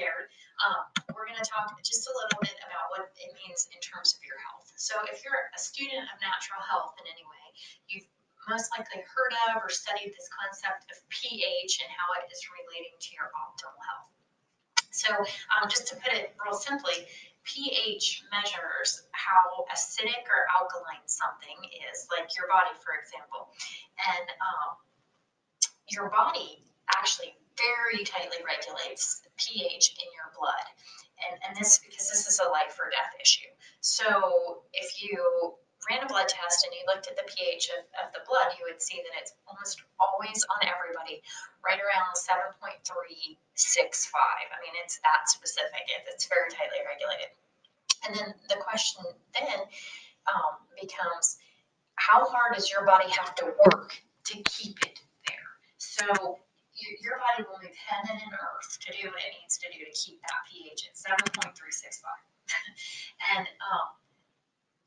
scared. Um, we're gonna talk just a little bit about what it means in terms of your health. So if you're a student of natural health in any way, you've most likely heard of or studied this concept of pH and how it is relating to your optimal health. So um, just to put it real simply, pH measures how acidic or alkaline something is, like your body, for example. And um, your body actually very tightly regulates pH in your blood. And, and this, because this is a life or death issue. So if you ran a blood test and you looked at the pH of, of the blood, you would see that it's almost always on everybody right around 7.365. I mean, it's that specific. It's very tightly regulated. And then the question then um, becomes, how hard does your body have to work to keep it there? So your, your body will move heaven and earth to do what it needs to do to keep that pH at 7.365. and um,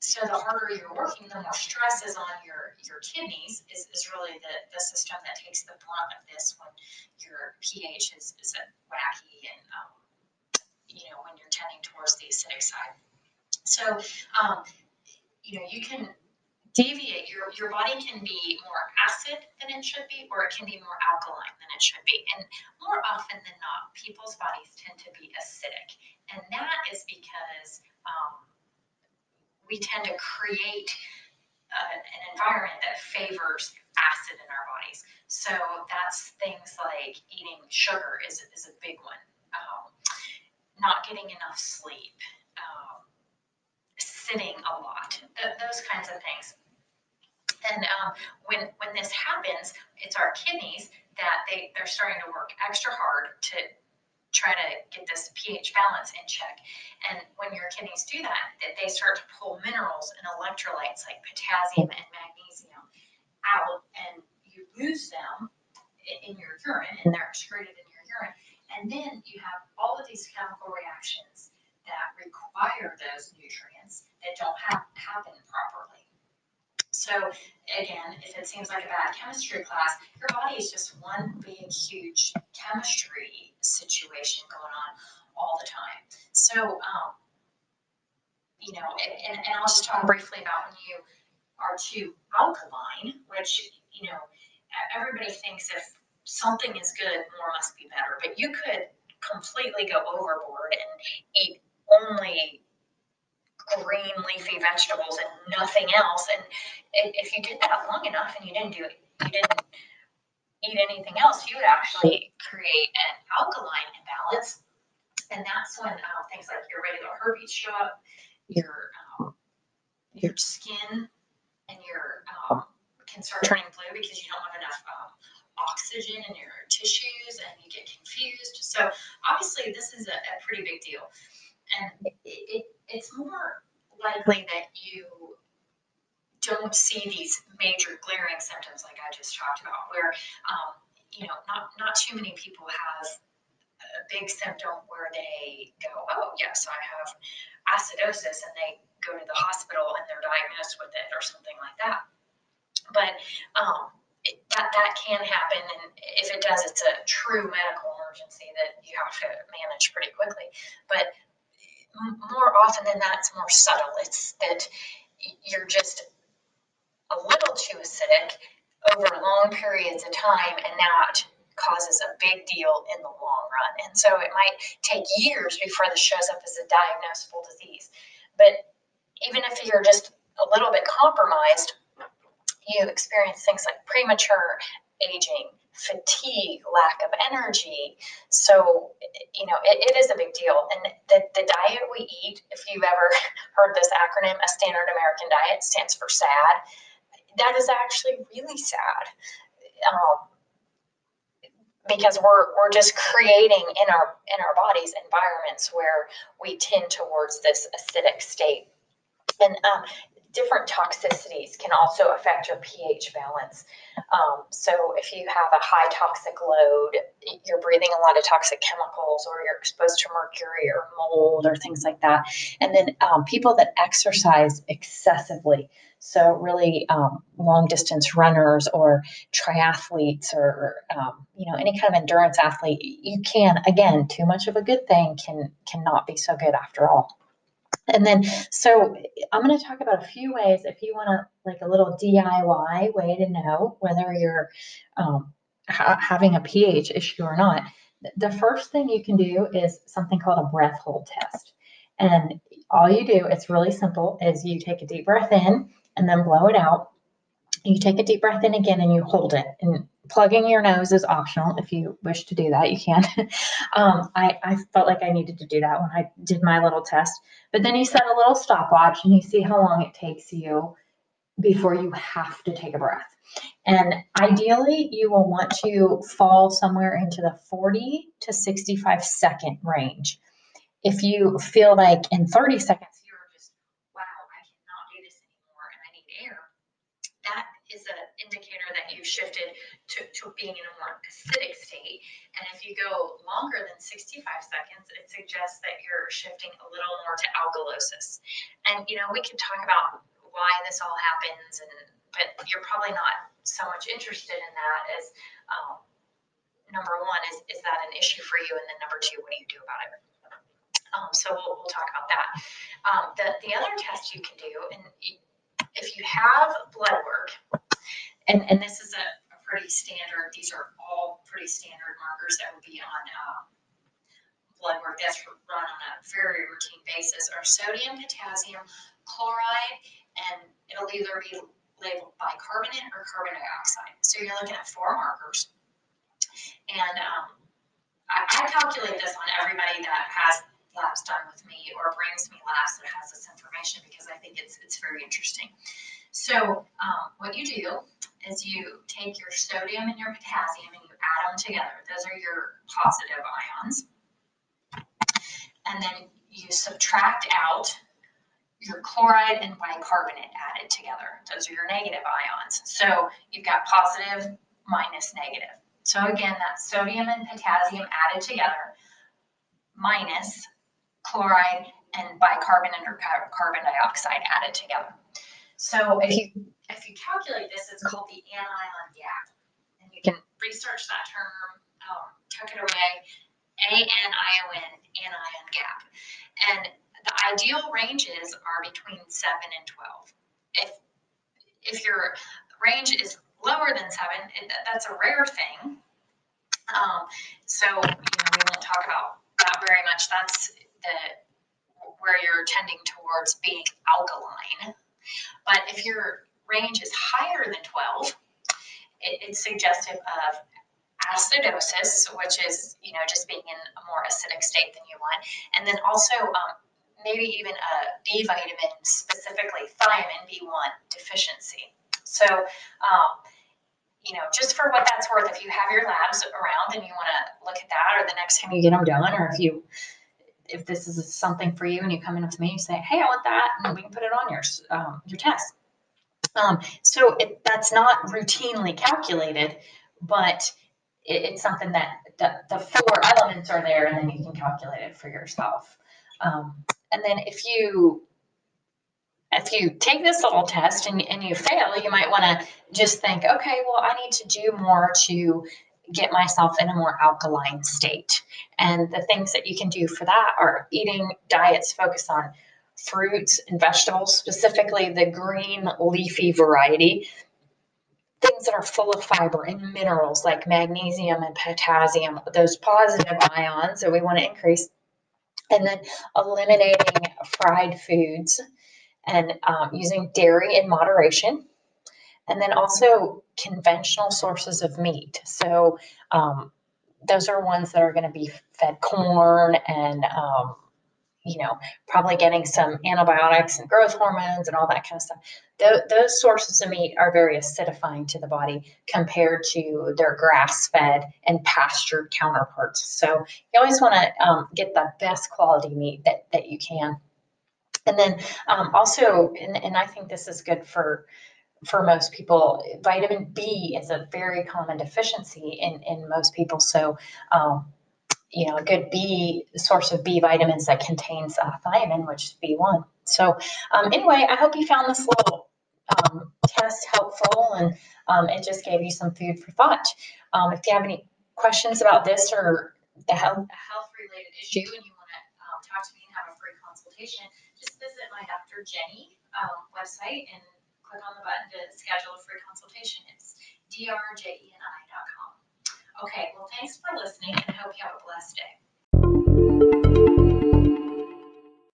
so the harder you're working, the more stress is on your, your kidneys is, is really the, the system that takes the brunt of this when your pH is, is wacky and, um, you know, when you're tending towards the acidic side. So, um, you know, you can deviate, your, your body can be more acid than it should be, or it can be more alkaline than it should be. And more often than not, people's bodies tend to be acidic. And that is because, um, we tend to create uh, an environment that favors acid in our bodies. So that's things like eating sugar is, is a big one. Um, not getting enough sleep, um, sitting a lot, th- those kinds of things. And um, when when this happens, it's our kidneys that they they're starting to work extra hard to try to get this pH balance in check. And when your kidneys do that, they start to pull minerals and electrolytes like potassium and magnesium out, and you lose them in your urine, and they're excreted in your urine. And then you have all of these chemical reactions that require those nutrients that don't have, happen properly. So again, if it seems like a bad chemistry class, your body is just one big, huge chemistry situation going on all the time. So, um, you know, and, and I'll just talk briefly about when you are too alkaline, which, you know, everybody thinks if something is good, more must be better. But you could completely go overboard and eat only green leafy vegetables and nothing else. And if you did that long enough and you didn't do it, you didn't eat anything else, you would actually create an alkaline imbalance. And that's when um, things like your regular herpes show up, your um, your skin and your um, can start turning blue because you don't have enough um, oxygen in your tissues and you get confused. So obviously this is a, a pretty big deal. And it, it, it's more likely that you don't see these major glaring symptoms like I just talked about, where um, you know not not too many people have a big symptom where they go, oh yes, I have acidosis, and they go to the hospital and they're diagnosed with it or something like that. But um, it, that that can happen, and if it does, it's a true medical emergency that you have to manage pretty quickly. But more often than that, it's more subtle. It's that you're just a little too acidic over long periods of time, and that causes a big deal in the long run. And so it might take years before this shows up as a diagnosable disease. But even if you're just a little bit compromised, you experience things like premature aging, fatigue, lack of energy. So, you know, it, it is a big deal. And the, the diet we eat, if you've ever heard this acronym, a standard American diet stands for SAD, that is actually really sad. Um, because we're, we're just creating in our in our bodies environments where we tend towards this acidic state and um, different toxicities can also affect your pH balance. Um, so if you have a high toxic load, you're breathing a lot of toxic chemicals, or you're exposed to mercury or mold or things like that. And then um, people that exercise excessively. So really, um, long distance runners or triathletes or um, you know any kind of endurance athlete, you can again too much of a good thing can cannot be so good after all. And then, so I'm going to talk about a few ways if you want to, like a little DIY way to know whether you're um, ha- having a pH issue or not. The first thing you can do is something called a breath hold test. And all you do, it's really simple, is you take a deep breath in and then blow it out. You take a deep breath in again and you hold it. And plugging your nose is optional. If you wish to do that, you can. um, I, I felt like I needed to do that when I did my little test. But then you set a little stopwatch and you see how long it takes you before you have to take a breath. And ideally, you will want to fall somewhere into the 40 to 65 second range. If you feel like in 30 seconds, you're just, wow, I cannot do this anymore and I need air, that is an indicator that you've shifted to, to being in a more acidic state. And if you go longer than 65 seconds, it suggests that you're shifting a little more to alkalosis. And, you know, we can talk about why this all happens and but you're probably not so much interested in that as um, number one, is, is that an issue for you? And then number two, what do you do about it? Um, so we'll, we'll talk about that. Um, the, the other test you can do, and if you have blood work, and, and this is a, a pretty standard, these are all pretty standard markers that would be on um, blood work that's run on a very routine basis are sodium, potassium, chloride, and it'll either be labeled bicarbonate or carbon dioxide. So you're looking at four markers. And um, I, I, calculate this on everybody that has labs done with me or brings me labs that has this information because I think it's, it's very interesting. So um, what you do is you take your sodium and your potassium and you add them together. Those are your positive ions. And then you subtract out your chloride and bicarbonate added together. Those are your negative ions. So you've got positive minus negative. So again, that's sodium and potassium added together minus chloride and bicarbonate or carbon dioxide added together. So if you if you calculate this, it's called the anion gap. And you can research that term, um, tuck it away, A-N-I-O-N, anion gap. And the ideal ranges are between 7 and 12. If, if your range is lower than 7, it, that's a rare thing. Um, so, you know, we won't talk about that very much. That's where you're tending towards being alkaline. But if your range is higher than 12, it, it's suggestive of acidosis, which is, you know, just being in a more acidic state than you want. And then also um, maybe even a B vitamin, specifically thiamine B1 deficiency. So, um, you know, just for what that's worth, if you have your labs around and you want to look at that, or the next time you get them done, or if you if this is something for you and you come in with me, you say, "Hey, I want that," and we can put it on your um, your test. Um, so it, that's not routinely calculated, but it, it's something that the, the four elements are there, and then you can calculate it for yourself. Um, and then if you if you take this little test and, and you fail, you might want to just think, okay, well, I need to do more to get myself in a more alkaline state. And the things that you can do for that are eating diets focused on fruits and vegetables, specifically the green leafy variety. Things that are full of fiber and minerals like magnesium and potassium, those positive ions that we want to increase and then eliminating fried foods and um, using dairy in moderation and then also conventional sources of meat so um, those are ones that are going to be fed corn and um, you know probably getting some antibiotics and growth hormones and all that kind of stuff Th- those sources of meat are very acidifying to the body compared to their grass fed and pastured counterparts. So you always want to um, get the best quality meat that, that you can. And then um, also, and, and I think this is good for for most people, vitamin B is a very common deficiency in, in most people. So, um, you know, a good B source of B vitamins that contains uh, thiamine, which is B1. So, um, anyway, I hope you found this little uh, test helpful and um, it just gave you some food for thought. Um, if you have any questions about this or the health, a health related issue and you want to um, talk to me and have a free consultation, just visit my Dr. Jeni um, website and click on the button to schedule a free consultation. It's drjeni.com. Okay, well, thanks for listening and I hope you have a blessed day.